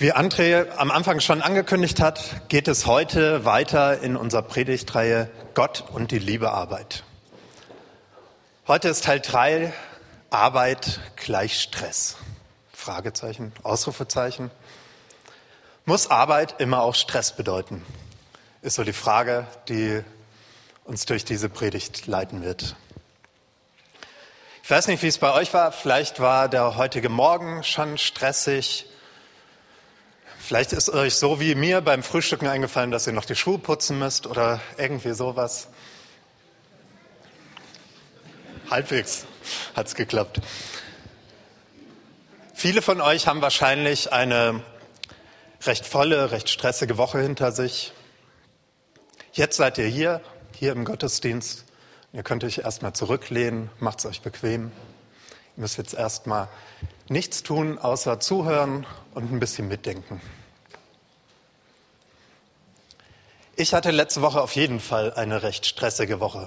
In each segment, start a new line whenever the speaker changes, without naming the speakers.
Wie André am Anfang schon angekündigt hat, geht es heute weiter in unserer Predigtreihe Gott und die Liebe Arbeit. Heute ist Teil 3 Arbeit gleich Stress. Fragezeichen, Ausrufezeichen. Muss Arbeit immer auch Stress bedeuten? Ist so die Frage, die uns durch diese Predigt leiten wird. Ich weiß nicht, wie es bei euch war. Vielleicht war der heutige Morgen schon stressig. Vielleicht ist euch so wie mir beim Frühstücken eingefallen, dass ihr noch die Schuhe putzen müsst oder irgendwie sowas. Halbwegs hat es geklappt. Viele von euch haben wahrscheinlich eine recht volle, recht stressige Woche hinter sich. Jetzt seid ihr hier, hier im Gottesdienst. Ihr könnt euch erstmal zurücklehnen, macht es euch bequem. Ihr müsst jetzt erstmal nichts tun, außer zuhören und ein bisschen mitdenken. Ich hatte letzte Woche auf jeden Fall eine recht stressige Woche.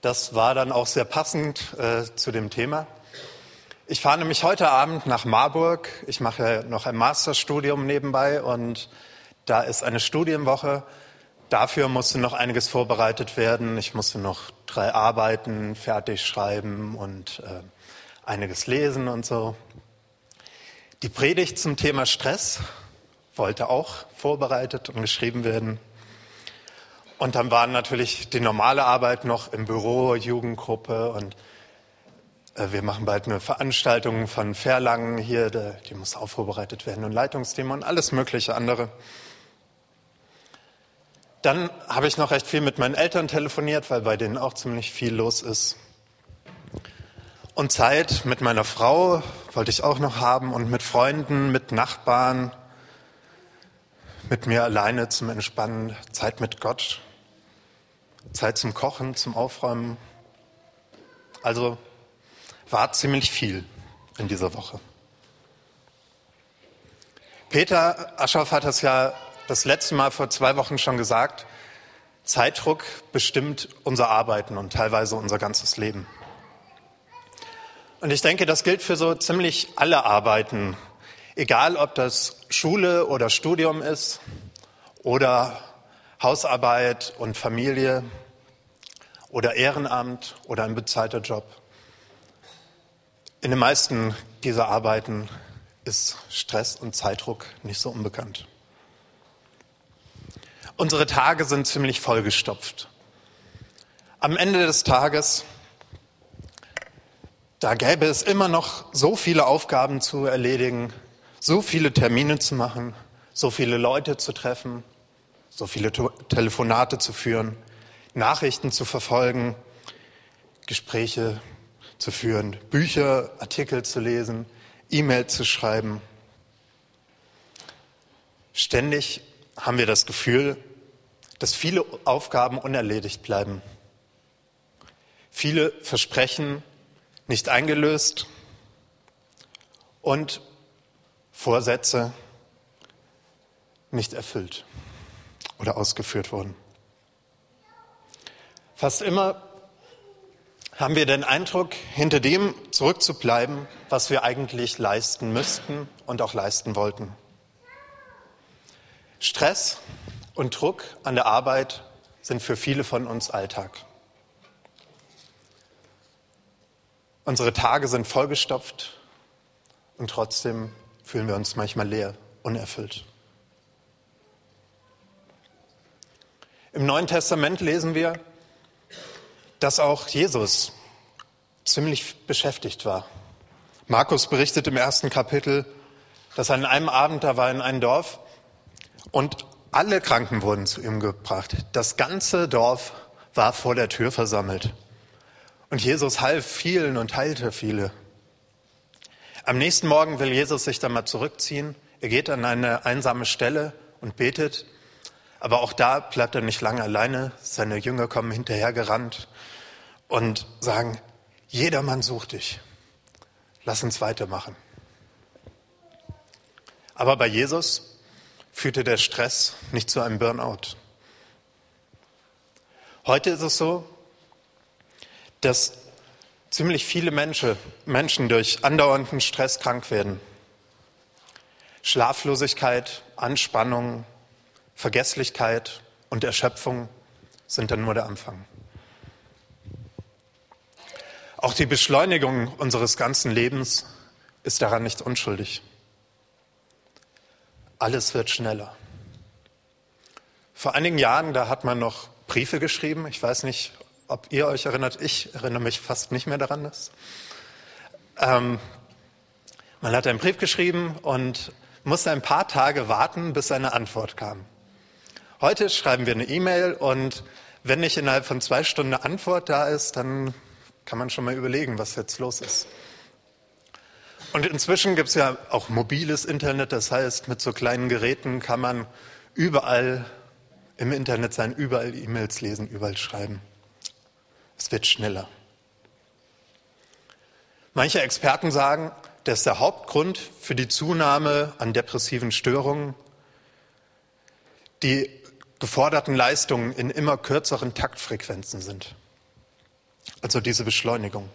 Das war dann auch sehr passend äh, zu dem Thema. Ich fahre nämlich heute Abend nach Marburg. Ich mache noch ein Masterstudium nebenbei und da ist eine Studienwoche. Dafür musste noch einiges vorbereitet werden. Ich musste noch drei Arbeiten fertig schreiben und äh, einiges lesen und so. Die Predigt zum Thema Stress wollte auch vorbereitet und geschrieben werden. Und dann waren natürlich die normale Arbeit noch im Büro, Jugendgruppe und äh, wir machen bald eine Veranstaltung von Verlangen hier, die muss auch vorbereitet werden und Leitungsthema und alles mögliche andere. Dann habe ich noch recht viel mit meinen Eltern telefoniert, weil bei denen auch ziemlich viel los ist. Und Zeit mit meiner Frau wollte ich auch noch haben und mit Freunden, mit Nachbarn, mit mir alleine zum Entspannen, Zeit mit Gott. Zeit zum Kochen, zum Aufräumen. Also war ziemlich viel in dieser Woche. Peter Aschoff hat es ja das letzte Mal vor zwei Wochen schon gesagt. Zeitdruck bestimmt unser Arbeiten und teilweise unser ganzes Leben. Und ich denke, das gilt für so ziemlich alle Arbeiten, egal ob das Schule oder Studium ist oder Hausarbeit und Familie oder Ehrenamt oder ein bezahlter Job. In den meisten dieser Arbeiten ist Stress und Zeitdruck nicht so unbekannt. Unsere Tage sind ziemlich vollgestopft. Am Ende des Tages, da gäbe es immer noch so viele Aufgaben zu erledigen, so viele Termine zu machen, so viele Leute zu treffen, so viele Telefonate zu führen, Nachrichten zu verfolgen, Gespräche zu führen, Bücher, Artikel zu lesen, E-Mails zu schreiben. Ständig haben wir das Gefühl, dass viele Aufgaben unerledigt bleiben. Viele Versprechen nicht eingelöst und Vorsätze nicht erfüllt oder ausgeführt wurden. Fast immer haben wir den Eindruck, hinter dem zurückzubleiben, was wir eigentlich leisten müssten und auch leisten wollten. Stress und Druck an der Arbeit sind für viele von uns Alltag. Unsere Tage sind vollgestopft und trotzdem fühlen wir uns manchmal leer, unerfüllt. Im Neuen Testament lesen wir, dass auch Jesus ziemlich beschäftigt war. Markus berichtet im ersten Kapitel, dass an einem Abend, da war in einem Dorf und alle Kranken wurden zu ihm gebracht. Das ganze Dorf war vor der Tür versammelt. Und Jesus half vielen und heilte viele. Am nächsten Morgen will Jesus sich dann mal zurückziehen. Er geht an eine einsame Stelle und betet. Aber auch da bleibt er nicht lange alleine. Seine Jünger kommen hinterhergerannt und sagen, jedermann sucht dich. Lass uns weitermachen. Aber bei Jesus führte der Stress nicht zu einem Burnout. Heute ist es so, dass ziemlich viele Menschen, Menschen durch andauernden Stress krank werden. Schlaflosigkeit, Anspannung, Vergesslichkeit und Erschöpfung sind dann nur der Anfang. Auch die Beschleunigung unseres ganzen Lebens ist daran nicht unschuldig. Alles wird schneller. Vor einigen Jahren, da hat man noch Briefe geschrieben. Ich weiß nicht, ob ihr euch erinnert. Ich erinnere mich fast nicht mehr daran. Dass, ähm, man hat einen Brief geschrieben und musste ein paar Tage warten, bis eine Antwort kam. Heute schreiben wir eine E-Mail und wenn nicht innerhalb von zwei Stunden eine Antwort da ist, dann kann man schon mal überlegen, was jetzt los ist. Und inzwischen gibt es ja auch mobiles Internet, das heißt, mit so kleinen Geräten kann man überall im Internet sein, überall E-Mails lesen, überall schreiben. Es wird schneller. Manche Experten sagen, dass der Hauptgrund für die Zunahme an depressiven Störungen die geforderten Leistungen in immer kürzeren Taktfrequenzen sind. Also diese Beschleunigung.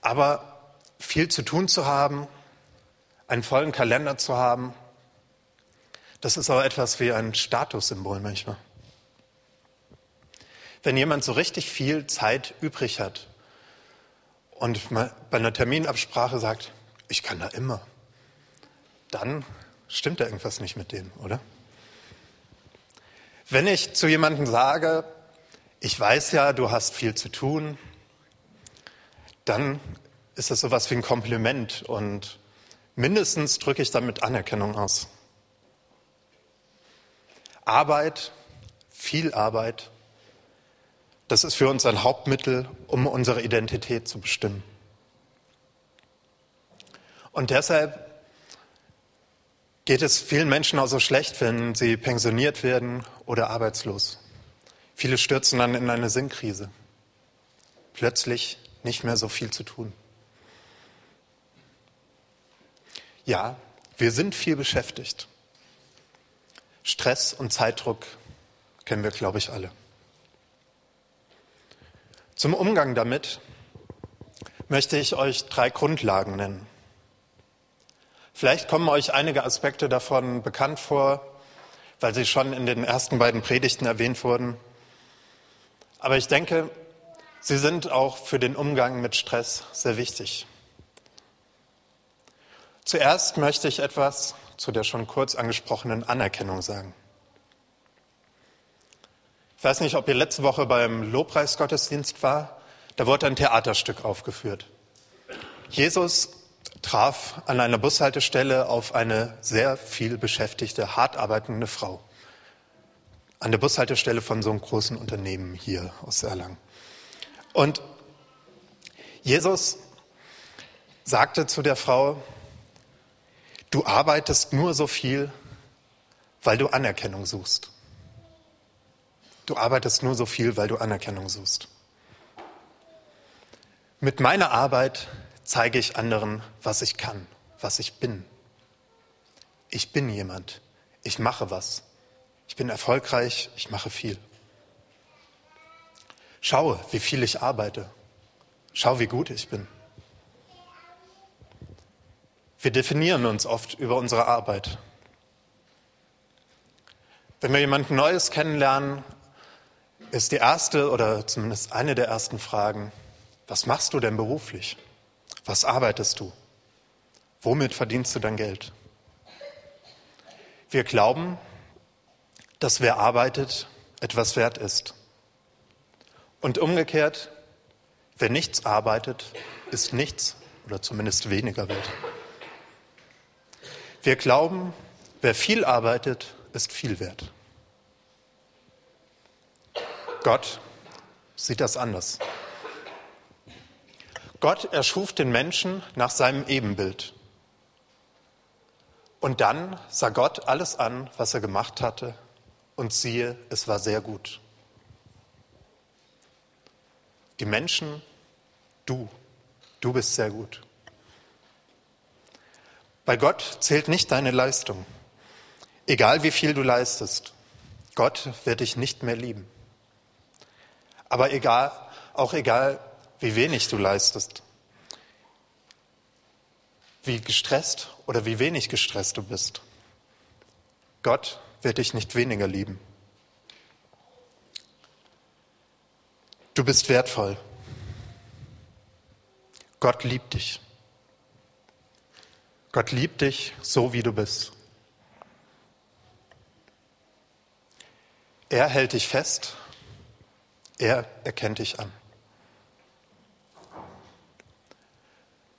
Aber viel zu tun zu haben, einen vollen Kalender zu haben, das ist auch etwas wie ein Statussymbol manchmal. Wenn jemand so richtig viel Zeit übrig hat und bei einer Terminabsprache sagt, ich kann da immer, dann stimmt da irgendwas nicht mit dem, oder? Wenn ich zu jemandem sage, ich weiß ja, du hast viel zu tun, dann ist das sowas wie ein Kompliment und mindestens drücke ich damit Anerkennung aus. Arbeit, viel Arbeit, das ist für uns ein Hauptmittel, um unsere Identität zu bestimmen. Und deshalb geht es vielen Menschen auch so schlecht, wenn sie pensioniert werden oder arbeitslos. Viele stürzen dann in eine Sinnkrise. Plötzlich nicht mehr so viel zu tun. Ja, wir sind viel beschäftigt. Stress und Zeitdruck kennen wir, glaube ich, alle. Zum Umgang damit möchte ich euch drei Grundlagen nennen. Vielleicht kommen euch einige Aspekte davon bekannt vor, weil sie schon in den ersten beiden Predigten erwähnt wurden. Aber ich denke, sie sind auch für den Umgang mit Stress sehr wichtig. Zuerst möchte ich etwas zu der schon kurz angesprochenen Anerkennung sagen. Ich weiß nicht, ob ihr letzte Woche beim Lobpreisgottesdienst war. Da wurde ein Theaterstück aufgeführt. Jesus traf an einer Bushaltestelle auf eine sehr viel beschäftigte, hart arbeitende Frau. An der Bushaltestelle von so einem großen Unternehmen hier aus Erlangen. Und Jesus sagte zu der Frau, du arbeitest nur so viel, weil du Anerkennung suchst. Du arbeitest nur so viel, weil du Anerkennung suchst. Mit meiner Arbeit zeige ich anderen, was ich kann, was ich bin. Ich bin jemand. Ich mache was. Ich bin erfolgreich. Ich mache viel. Schaue, wie viel ich arbeite. Schau, wie gut ich bin. Wir definieren uns oft über unsere Arbeit. Wenn wir jemanden Neues kennenlernen, ist die erste oder zumindest eine der ersten Fragen, was machst du denn beruflich? Was arbeitest du? Womit verdienst du dein Geld? Wir glauben, dass wer arbeitet, etwas wert ist. Und umgekehrt, wer nichts arbeitet, ist nichts oder zumindest weniger wert. Wir glauben, wer viel arbeitet, ist viel wert. Gott sieht das anders. Gott erschuf den Menschen nach seinem Ebenbild. Und dann sah Gott alles an, was er gemacht hatte, und siehe, es war sehr gut. Die Menschen, du, du bist sehr gut. Bei Gott zählt nicht deine Leistung. Egal wie viel du leistest, Gott wird dich nicht mehr lieben. Aber egal, auch egal, wie wenig du leistest. wie gestresst oder wie wenig gestresst du bist. Gott wird dich nicht weniger lieben. Du bist wertvoll. Gott liebt dich. Gott liebt dich so, wie du bist. Er hält dich fest. Er erkennt dich an.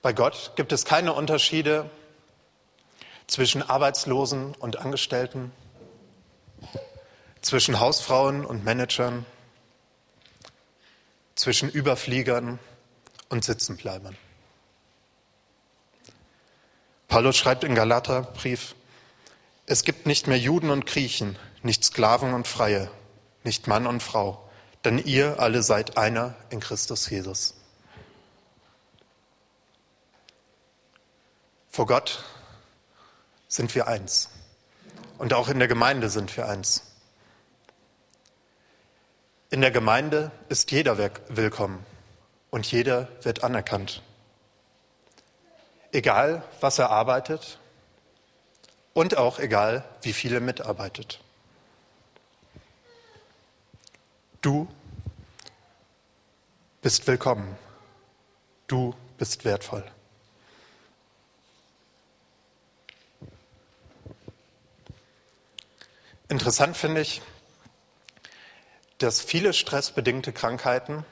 Bei Gott gibt es keine Unterschiede zwischen Arbeitslosen und Angestellten, zwischen Hausfrauen und Managern, zwischen Überfliegern und Sitzenbleibern. Paulus schreibt in Galaterbrief, es gibt nicht mehr Juden und Griechen, nicht Sklaven und Freie, nicht Mann und Frau, denn ihr alle seid einer in Christus Jesus. Vor Gott sind wir eins. Und auch in der Gemeinde sind wir eins. In der Gemeinde ist jeder willkommen und jeder wird anerkannt. Egal, was er arbeitet und auch egal, wie viele mitarbeitet. Du bist willkommen. Du bist wertvoll. Interessant finde ich, dass viele stressbedingte Krankheiten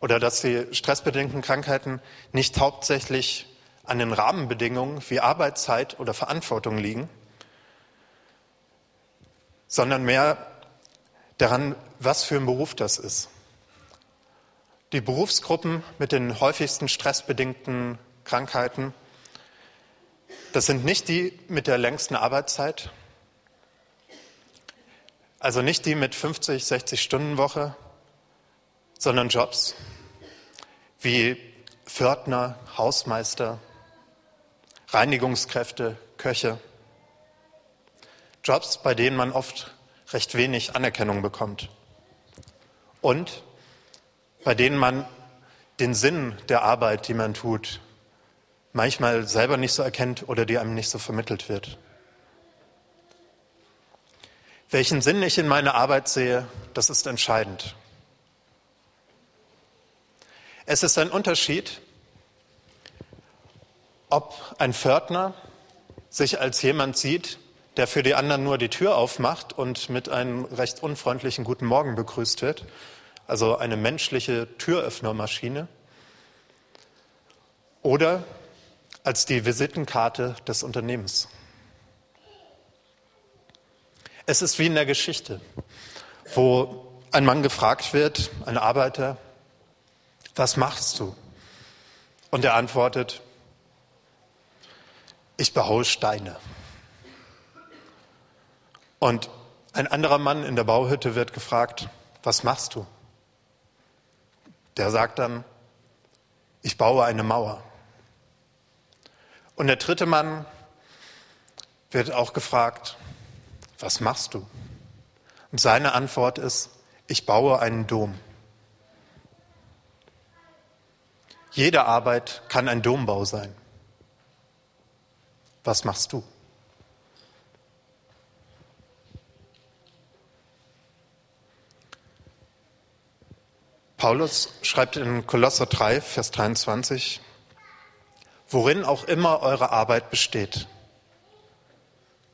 oder dass die stressbedingten Krankheiten nicht hauptsächlich an den Rahmenbedingungen wie Arbeitszeit oder Verantwortung liegen, sondern mehr daran, was für ein Beruf das ist. Die Berufsgruppen mit den häufigsten stressbedingten Krankheiten, das sind nicht die mit der längsten Arbeitszeit, also nicht die mit 50, 60 Stunden Woche, sondern Jobs wie Pförtner, Hausmeister, Reinigungskräfte, Köche. Jobs, bei denen man oft recht wenig Anerkennung bekommt. Und bei denen man den Sinn der Arbeit, die man tut, manchmal selber nicht so erkennt oder die einem nicht so vermittelt wird. Welchen Sinn ich in meiner Arbeit sehe, das ist entscheidend. Es ist ein Unterschied, ob ein Pförtner sich als jemand sieht, der für die anderen nur die Tür aufmacht und mit einem recht unfreundlichen Guten Morgen begrüßt wird, also eine menschliche Türöffnermaschine, oder als die Visitenkarte des Unternehmens. Es ist wie in der Geschichte, wo ein Mann gefragt wird, ein Arbeiter, was machst du? Und er antwortet, ich behaue Steine. Und ein anderer Mann in der Bauhütte wird gefragt, was machst du? Der sagt dann, ich baue eine Mauer. Und der dritte Mann wird auch gefragt, was machst du? Und seine Antwort ist, ich baue einen Dom. Jede Arbeit kann ein Dombau sein. Was machst du? Paulus schreibt in Kolosser 3, Vers 23, worin auch immer eure Arbeit besteht,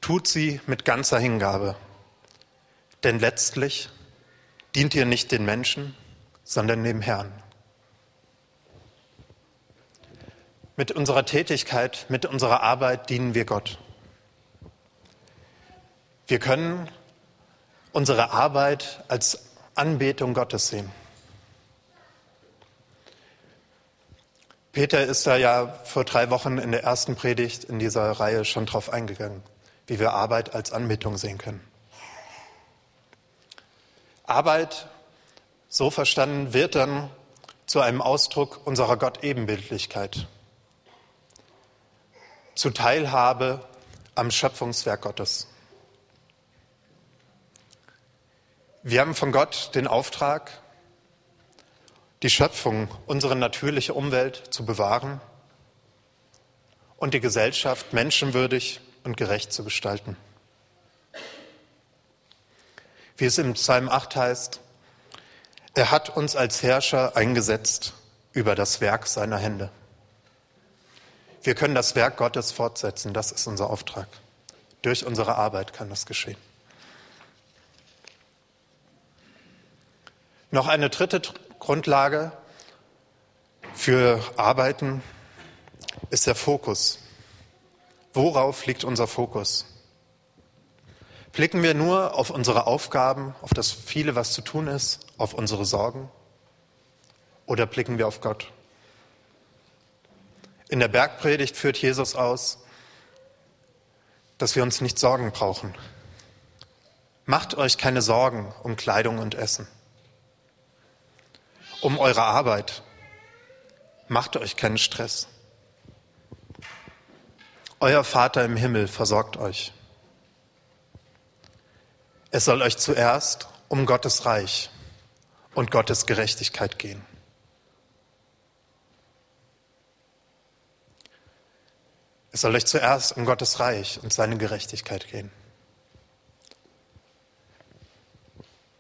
tut sie mit ganzer Hingabe. Denn letztlich dient ihr nicht den Menschen, sondern dem Herrn. Mit unserer Tätigkeit, mit unserer Arbeit dienen wir Gott. Wir können unsere Arbeit als Anbetung Gottes sehen. Peter ist da ja vor drei Wochen in der ersten Predigt in dieser Reihe schon drauf eingegangen wie wir Arbeit als Anbetung sehen können. Arbeit, so verstanden, wird dann zu einem Ausdruck unserer Gott-Ebenbildlichkeit, zu Teilhabe am Schöpfungswerk Gottes. Wir haben von Gott den Auftrag, die Schöpfung, unsere natürliche Umwelt zu bewahren und die Gesellschaft menschenwürdig und gerecht zu gestalten. Wie es im Psalm 8 heißt, er hat uns als Herrscher eingesetzt über das Werk seiner Hände. Wir können das Werk Gottes fortsetzen, das ist unser Auftrag. Durch unsere Arbeit kann das geschehen. Noch eine dritte Grundlage für Arbeiten ist der Fokus. Worauf liegt unser Fokus? Blicken wir nur auf unsere Aufgaben, auf das viele, was zu tun ist, auf unsere Sorgen? Oder blicken wir auf Gott? In der Bergpredigt führt Jesus aus, dass wir uns nicht Sorgen brauchen. Macht euch keine Sorgen um Kleidung und Essen, um eure Arbeit. Macht euch keinen Stress. Euer Vater im Himmel versorgt euch. Es soll euch zuerst um Gottes Reich und Gottes Gerechtigkeit gehen. Es soll euch zuerst um Gottes Reich und seine Gerechtigkeit gehen.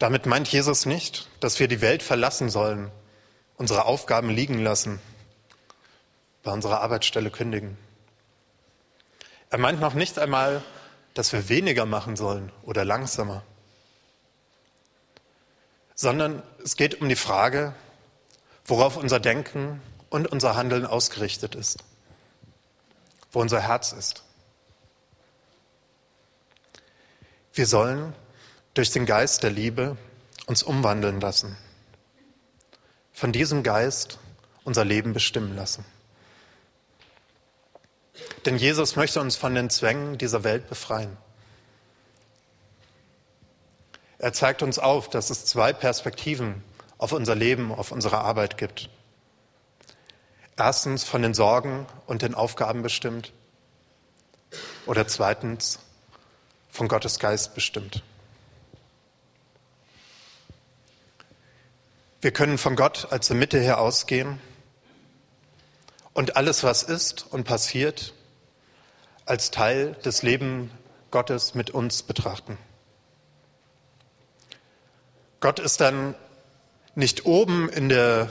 Damit meint Jesus nicht, dass wir die Welt verlassen sollen, unsere Aufgaben liegen lassen, bei unserer Arbeitsstelle kündigen. Er meint noch nicht einmal, dass wir weniger machen sollen oder langsamer, sondern es geht um die Frage, worauf unser Denken und unser Handeln ausgerichtet ist wo unser Herz ist. Wir sollen durch den Geist der Liebe uns umwandeln lassen, von diesem Geist unser Leben bestimmen lassen. Denn Jesus möchte uns von den Zwängen dieser Welt befreien. Er zeigt uns auf, dass es zwei Perspektiven auf unser Leben, auf unsere Arbeit gibt. Erstens von den Sorgen und den Aufgaben bestimmt oder zweitens von Gottes Geist bestimmt. Wir können von Gott als der Mitte her ausgehen und alles, was ist und passiert, als Teil des Lebens Gottes mit uns betrachten. Gott ist dann nicht oben in der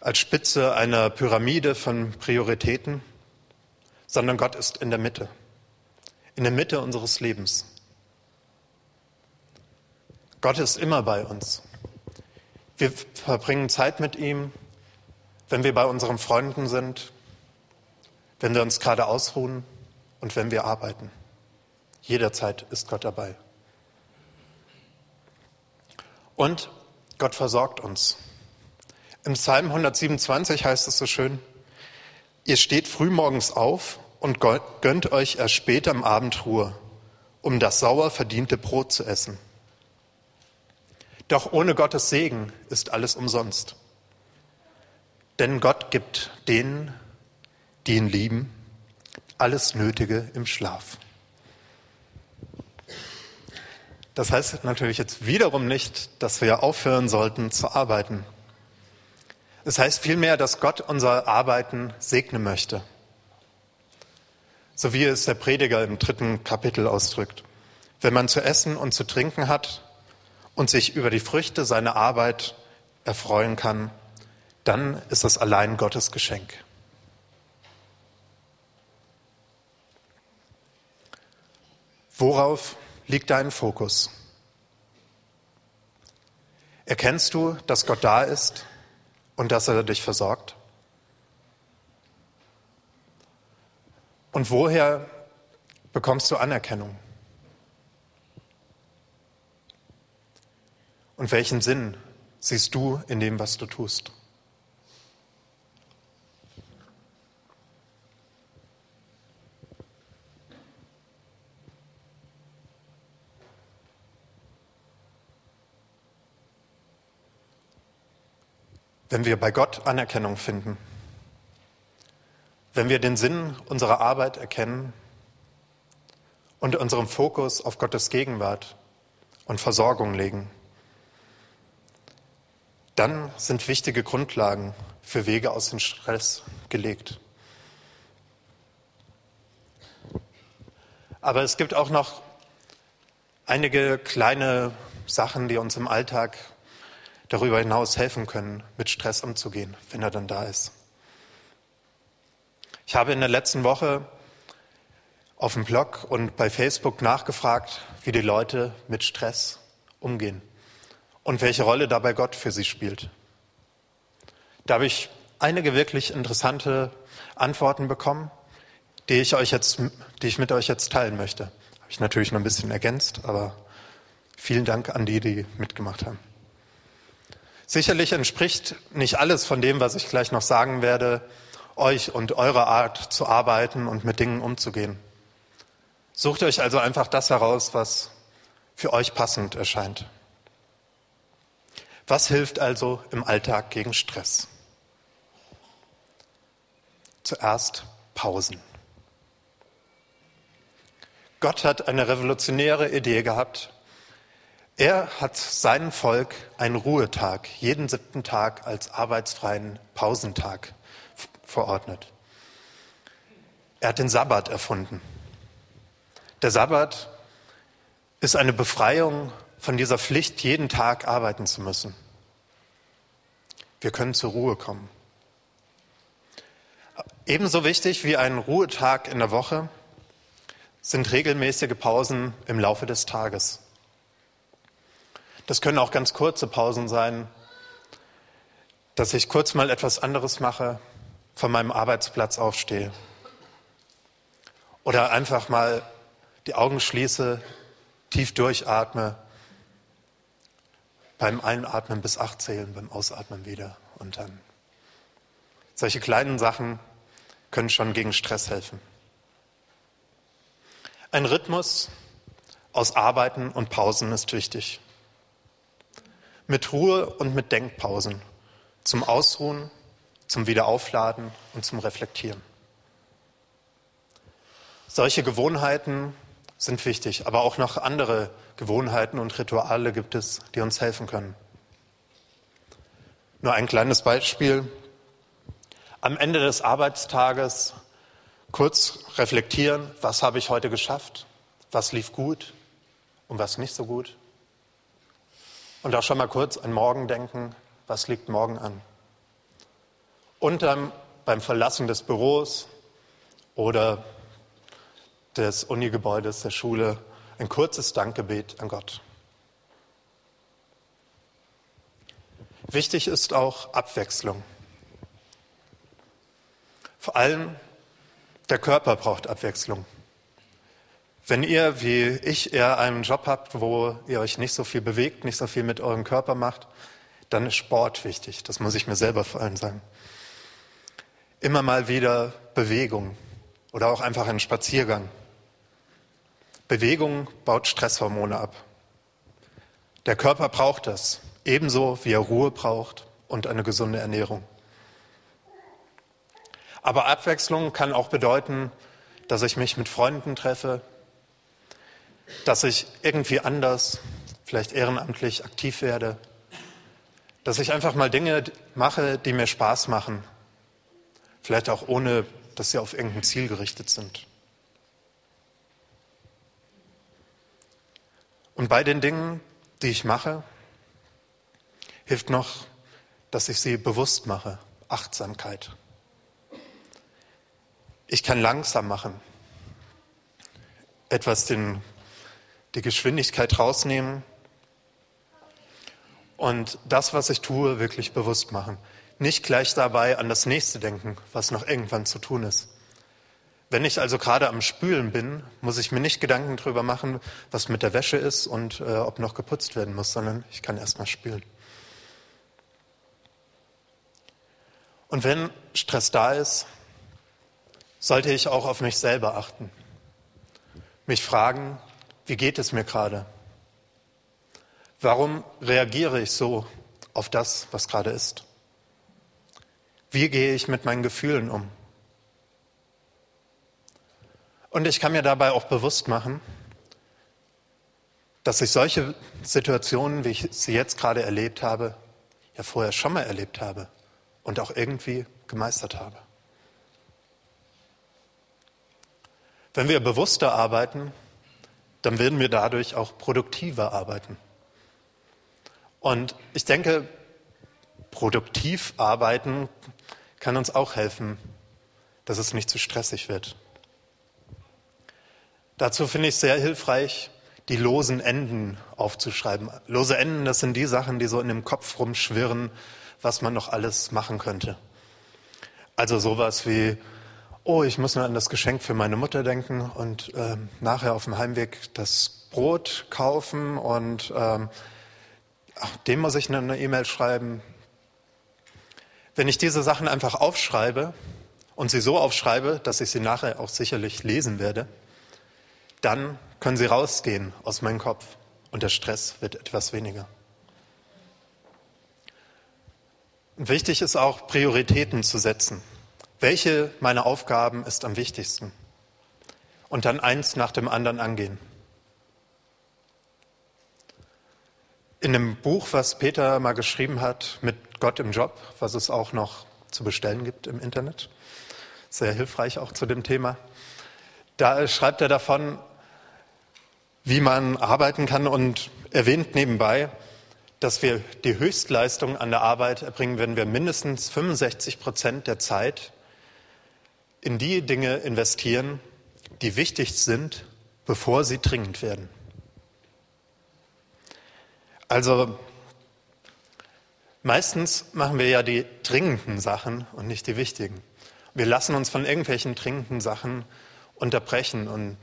als Spitze einer Pyramide von Prioritäten, sondern Gott ist in der Mitte, in der Mitte unseres Lebens. Gott ist immer bei uns. Wir verbringen Zeit mit ihm, wenn wir bei unseren Freunden sind, wenn wir uns gerade ausruhen und wenn wir arbeiten. Jederzeit ist Gott dabei. Und Gott versorgt uns. Im Psalm 127 heißt es so schön, ihr steht frühmorgens auf und gönnt euch erst spät am Abend Ruhe, um das sauer verdiente Brot zu essen. Doch ohne Gottes Segen ist alles umsonst. Denn Gott gibt denen, die ihn lieben, alles Nötige im Schlaf. Das heißt natürlich jetzt wiederum nicht, dass wir aufhören sollten zu arbeiten. Es heißt vielmehr, dass Gott unser Arbeiten segnen möchte. So wie es der Prediger im dritten Kapitel ausdrückt. Wenn man zu essen und zu trinken hat und sich über die Früchte seiner Arbeit erfreuen kann, dann ist das allein Gottes Geschenk. Worauf liegt dein Fokus? Erkennst du, dass Gott da ist und dass er dich versorgt? Und woher bekommst du Anerkennung? Und welchen Sinn siehst du in dem, was du tust? Wenn wir bei Gott Anerkennung finden, wenn wir den Sinn unserer Arbeit erkennen und unseren Fokus auf Gottes Gegenwart und Versorgung legen, dann sind wichtige Grundlagen für Wege aus dem Stress gelegt. Aber es gibt auch noch einige kleine Sachen, die uns im Alltag darüber hinaus helfen können, mit Stress umzugehen, wenn er dann da ist. Ich habe in der letzten Woche auf dem Blog und bei Facebook nachgefragt, wie die Leute mit Stress umgehen und welche Rolle dabei Gott für sie spielt. Da habe ich einige wirklich interessante Antworten bekommen, die ich euch jetzt, die ich mit euch jetzt teilen möchte. Habe ich natürlich noch ein bisschen ergänzt, aber vielen Dank an die, die mitgemacht haben. Sicherlich entspricht nicht alles von dem, was ich gleich noch sagen werde, euch und eurer Art zu arbeiten und mit Dingen umzugehen. Sucht euch also einfach das heraus, was für euch passend erscheint. Was hilft also im Alltag gegen Stress? Zuerst Pausen. Gott hat eine revolutionäre Idee gehabt. Er hat seinem Volk einen Ruhetag, jeden siebten Tag als arbeitsfreien Pausentag verordnet. Er hat den Sabbat erfunden. Der Sabbat ist eine Befreiung von dieser Pflicht, jeden Tag arbeiten zu müssen. Wir können zur Ruhe kommen. Ebenso wichtig wie ein Ruhetag in der Woche sind regelmäßige Pausen im Laufe des Tages. Das können auch ganz kurze Pausen sein, dass ich kurz mal etwas anderes mache, von meinem Arbeitsplatz aufstehe oder einfach mal die Augen schließe, tief durchatme, beim Einatmen bis acht zählen, beim Ausatmen wieder und dann. Solche kleinen Sachen können schon gegen Stress helfen. Ein Rhythmus aus Arbeiten und Pausen ist wichtig. Mit Ruhe und mit Denkpausen zum Ausruhen, zum Wiederaufladen und zum Reflektieren. Solche Gewohnheiten sind wichtig, aber auch noch andere Gewohnheiten und Rituale gibt es, die uns helfen können. Nur ein kleines Beispiel. Am Ende des Arbeitstages kurz reflektieren, was habe ich heute geschafft, was lief gut und was nicht so gut. Und auch schon mal kurz an morgen denken, was liegt morgen an. Und dann beim Verlassen des Büros oder des Unigebäudes, der Schule, ein kurzes Dankgebet an Gott. Wichtig ist auch Abwechslung. Vor allem der Körper braucht Abwechslung. Wenn ihr, wie ich, eher einen Job habt, wo ihr euch nicht so viel bewegt, nicht so viel mit eurem Körper macht, dann ist Sport wichtig. Das muss ich mir selber vor allem sagen. Immer mal wieder Bewegung oder auch einfach ein Spaziergang. Bewegung baut Stresshormone ab. Der Körper braucht das, ebenso wie er Ruhe braucht und eine gesunde Ernährung. Aber Abwechslung kann auch bedeuten, dass ich mich mit Freunden treffe, dass ich irgendwie anders, vielleicht ehrenamtlich aktiv werde, dass ich einfach mal Dinge mache, die mir Spaß machen, vielleicht auch ohne, dass sie auf irgendein Ziel gerichtet sind. Und bei den Dingen, die ich mache, hilft noch, dass ich sie bewusst mache, Achtsamkeit. Ich kann langsam machen, etwas den, die Geschwindigkeit rausnehmen und das, was ich tue, wirklich bewusst machen. Nicht gleich dabei an das nächste denken, was noch irgendwann zu tun ist. Wenn ich also gerade am Spülen bin, muss ich mir nicht Gedanken darüber machen, was mit der Wäsche ist und äh, ob noch geputzt werden muss, sondern ich kann erst mal spülen. Und wenn Stress da ist, sollte ich auch auf mich selber achten. Mich fragen, wie geht es mir gerade? Warum reagiere ich so auf das, was gerade ist? Wie gehe ich mit meinen Gefühlen um? Und ich kann mir dabei auch bewusst machen, dass ich solche Situationen, wie ich sie jetzt gerade erlebt habe, ja vorher schon mal erlebt habe und auch irgendwie gemeistert habe. Wenn wir bewusster arbeiten, dann werden wir dadurch auch produktiver arbeiten. Und ich denke, produktiv arbeiten kann uns auch helfen, dass es nicht zu stressig wird. Dazu finde ich sehr hilfreich, die losen Enden aufzuschreiben. Lose Enden, das sind die Sachen, die so in dem Kopf rumschwirren, was man noch alles machen könnte. Also sowas wie, oh, ich muss nur an das Geschenk für meine Mutter denken und ähm, nachher auf dem Heimweg das Brot kaufen und ähm, ach, dem muss ich eine E-Mail schreiben. Wenn ich diese Sachen einfach aufschreibe und sie so aufschreibe, dass ich sie nachher auch sicherlich lesen werde, dann können sie rausgehen aus meinem Kopf und der Stress wird etwas weniger. Wichtig ist auch, Prioritäten zu setzen. Welche meiner Aufgaben ist am wichtigsten? Und dann eins nach dem anderen angehen. In dem Buch, was Peter mal geschrieben hat, mit Gott im Job, was es auch noch zu bestellen gibt im Internet, sehr hilfreich auch zu dem Thema, da schreibt er davon, wie man arbeiten kann und erwähnt nebenbei, dass wir die Höchstleistung an der Arbeit erbringen, wenn wir mindestens 65 Prozent der Zeit in die Dinge investieren, die wichtig sind, bevor sie dringend werden. Also meistens machen wir ja die dringenden Sachen und nicht die wichtigen. Wir lassen uns von irgendwelchen dringenden Sachen unterbrechen und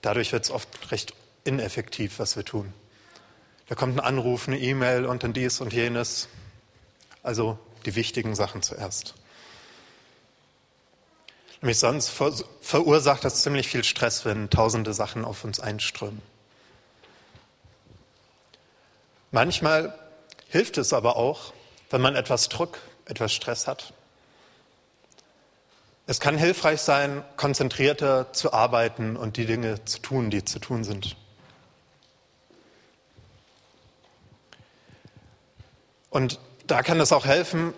dadurch wird es oft recht ineffektiv, was wir tun. Da kommt ein Anruf, eine E-Mail und dann dies und jenes. Also die wichtigen Sachen zuerst. Nämlich sonst verursacht das ziemlich viel Stress, wenn tausende Sachen auf uns einströmen. Manchmal hilft es aber auch, wenn man etwas Druck, etwas Stress hat. Es kann hilfreich sein, konzentrierter zu arbeiten und die Dinge zu tun, die zu tun sind. Und da kann es auch helfen,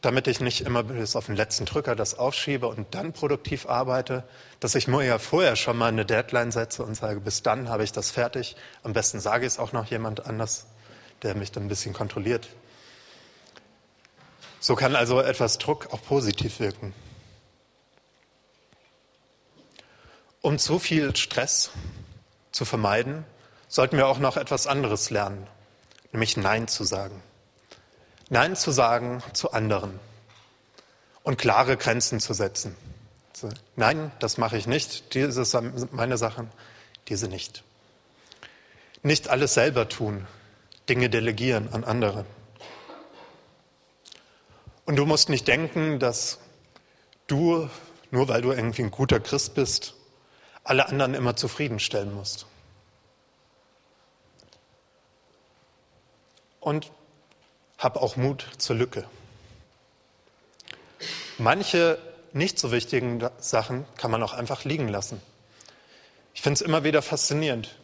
damit ich nicht immer bis auf den letzten Drücker das aufschiebe und dann produktiv arbeite, dass ich mir ja vorher schon mal eine Deadline setze und sage, bis dann habe ich das fertig. Am besten sage ich es auch noch jemand anders, der mich dann ein bisschen kontrolliert. So kann also etwas Druck auch positiv wirken. Um zu viel Stress zu vermeiden, sollten wir auch noch etwas anderes lernen, nämlich Nein zu sagen. Nein zu sagen zu anderen und klare Grenzen zu setzen. Nein, das mache ich nicht. Diese sind meine Sachen, diese nicht. Nicht alles selber tun, Dinge delegieren an andere. Und du musst nicht denken, dass du, nur weil du irgendwie ein guter Christ bist, alle anderen immer zufriedenstellen musst. Und hab auch Mut zur Lücke. Manche nicht so wichtigen Sachen kann man auch einfach liegen lassen. Ich finde es immer wieder faszinierend,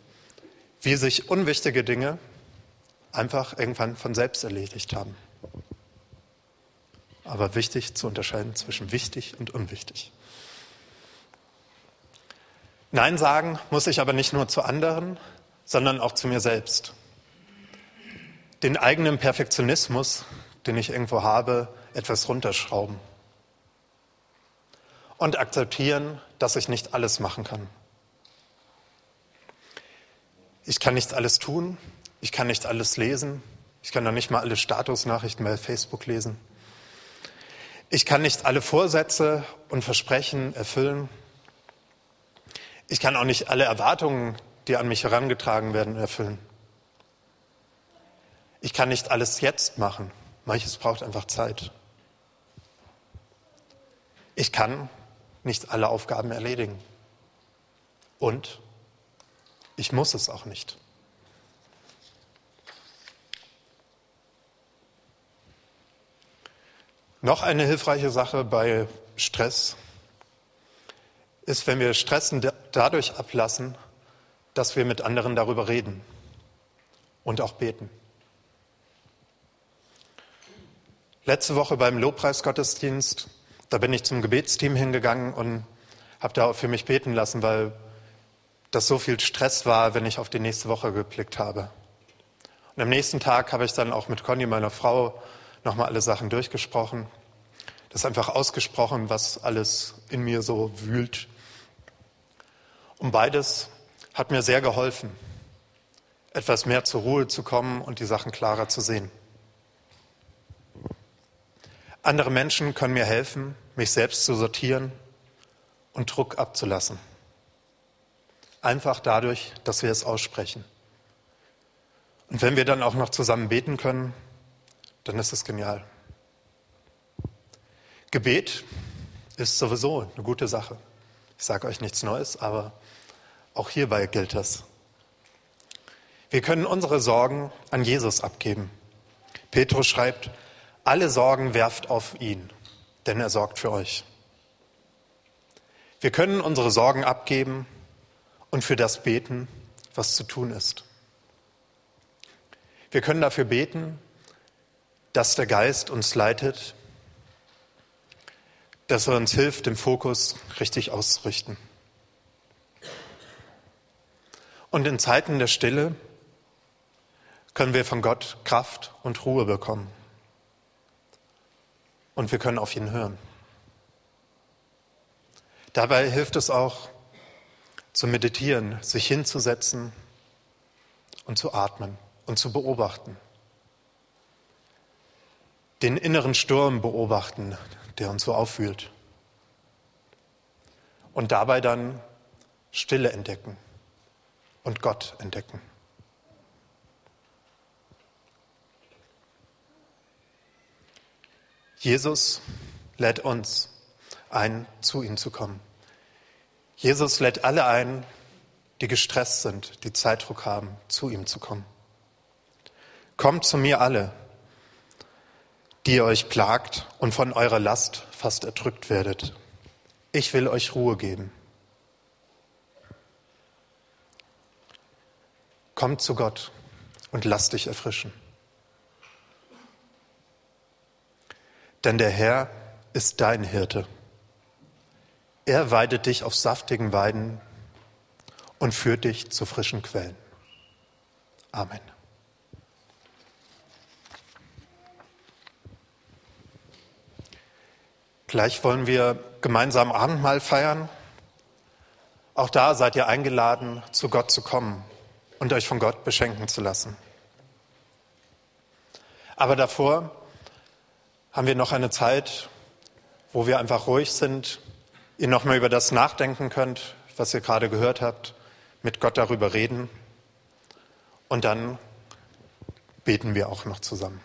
wie sich unwichtige Dinge einfach irgendwann von selbst erledigt haben. Aber wichtig zu unterscheiden zwischen wichtig und unwichtig. Nein sagen muss ich aber nicht nur zu anderen, sondern auch zu mir selbst den eigenen Perfektionismus, den ich irgendwo habe, etwas runterschrauben. Und akzeptieren, dass ich nicht alles machen kann. Ich kann nicht alles tun, ich kann nicht alles lesen, ich kann noch nicht mal alle Statusnachrichten bei Facebook lesen. Ich kann nicht alle Vorsätze und Versprechen erfüllen. Ich kann auch nicht alle Erwartungen, die an mich herangetragen werden, erfüllen. Ich kann nicht alles jetzt machen. Manches braucht einfach Zeit. Ich kann nicht alle Aufgaben erledigen. Und ich muss es auch nicht. Noch eine hilfreiche Sache bei Stress ist, wenn wir Stressen dadurch ablassen, dass wir mit anderen darüber reden und auch beten. Letzte Woche beim Lobpreisgottesdienst, da bin ich zum Gebetsteam hingegangen und habe da für mich beten lassen, weil das so viel Stress war, wenn ich auf die nächste Woche geblickt habe. Und am nächsten Tag habe ich dann auch mit Conny, meiner Frau, nochmal alle Sachen durchgesprochen. Das einfach ausgesprochen, was alles in mir so wühlt. Und beides hat mir sehr geholfen, etwas mehr zur Ruhe zu kommen und die Sachen klarer zu sehen. Andere Menschen können mir helfen, mich selbst zu sortieren und Druck abzulassen. Einfach dadurch, dass wir es aussprechen. Und wenn wir dann auch noch zusammen beten können, dann ist es genial. Gebet ist sowieso eine gute Sache. Ich sage euch nichts Neues, aber auch hierbei gilt das. Wir können unsere Sorgen an Jesus abgeben. Petrus schreibt, alle Sorgen werft auf ihn, denn er sorgt für euch. Wir können unsere Sorgen abgeben und für das beten, was zu tun ist. Wir können dafür beten, dass der Geist uns leitet, dass er uns hilft, den Fokus richtig auszurichten. Und in Zeiten der Stille können wir von Gott Kraft und Ruhe bekommen. Und wir können auf ihn hören. Dabei hilft es auch zu meditieren, sich hinzusetzen und zu atmen und zu beobachten. Den inneren Sturm beobachten, der uns so auffühlt. Und dabei dann Stille entdecken und Gott entdecken. Jesus lädt uns ein, zu ihm zu kommen. Jesus lädt alle ein, die gestresst sind, die Zeitdruck haben, zu ihm zu kommen. Kommt zu mir alle, die ihr euch plagt und von eurer Last fast erdrückt werdet. Ich will euch Ruhe geben. Kommt zu Gott und lasst dich erfrischen. Denn der Herr ist dein Hirte. Er weidet dich auf saftigen Weiden und führt dich zu frischen Quellen. Amen. Gleich wollen wir gemeinsam Abendmahl feiern. Auch da seid ihr eingeladen, zu Gott zu kommen und euch von Gott beschenken zu lassen. Aber davor haben wir noch eine Zeit, wo wir einfach ruhig sind, ihr nochmal über das nachdenken könnt, was ihr gerade gehört habt, mit Gott darüber reden und dann beten wir auch noch zusammen.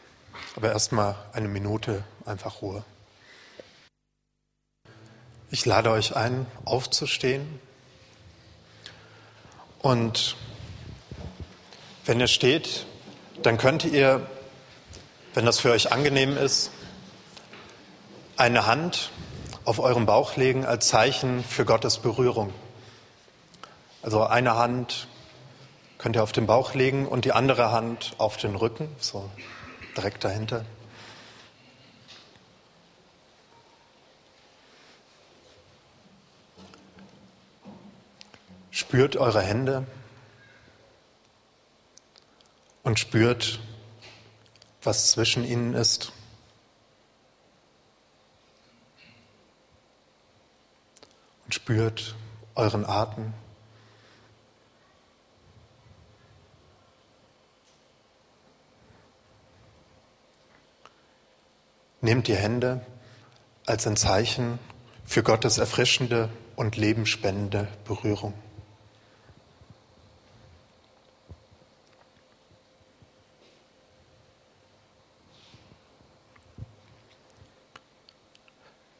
Aber erstmal eine Minute einfach Ruhe. Ich lade euch ein, aufzustehen und wenn ihr steht, dann könnt ihr, wenn das für euch angenehm ist, eine Hand auf euren Bauch legen als Zeichen für Gottes Berührung. Also eine Hand könnt ihr auf den Bauch legen und die andere Hand auf den Rücken, so direkt dahinter. Spürt eure Hände und spürt, was zwischen ihnen ist. Und spürt euren Atem. Nehmt die Hände als ein Zeichen für Gottes erfrischende und lebenspendende Berührung.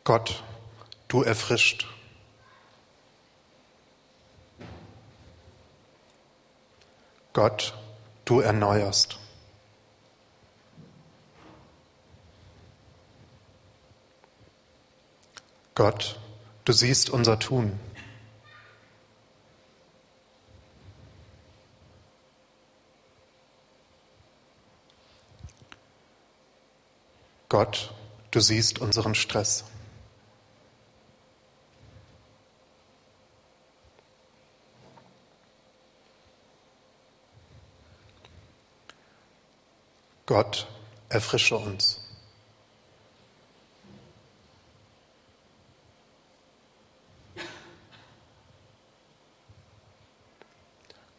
Gott, du erfrischt. Gott, du erneuerst. Gott, du siehst unser Tun. Gott, du siehst unseren Stress. Gott, erfrische uns.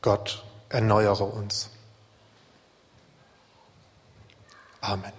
Gott, erneuere uns. Amen.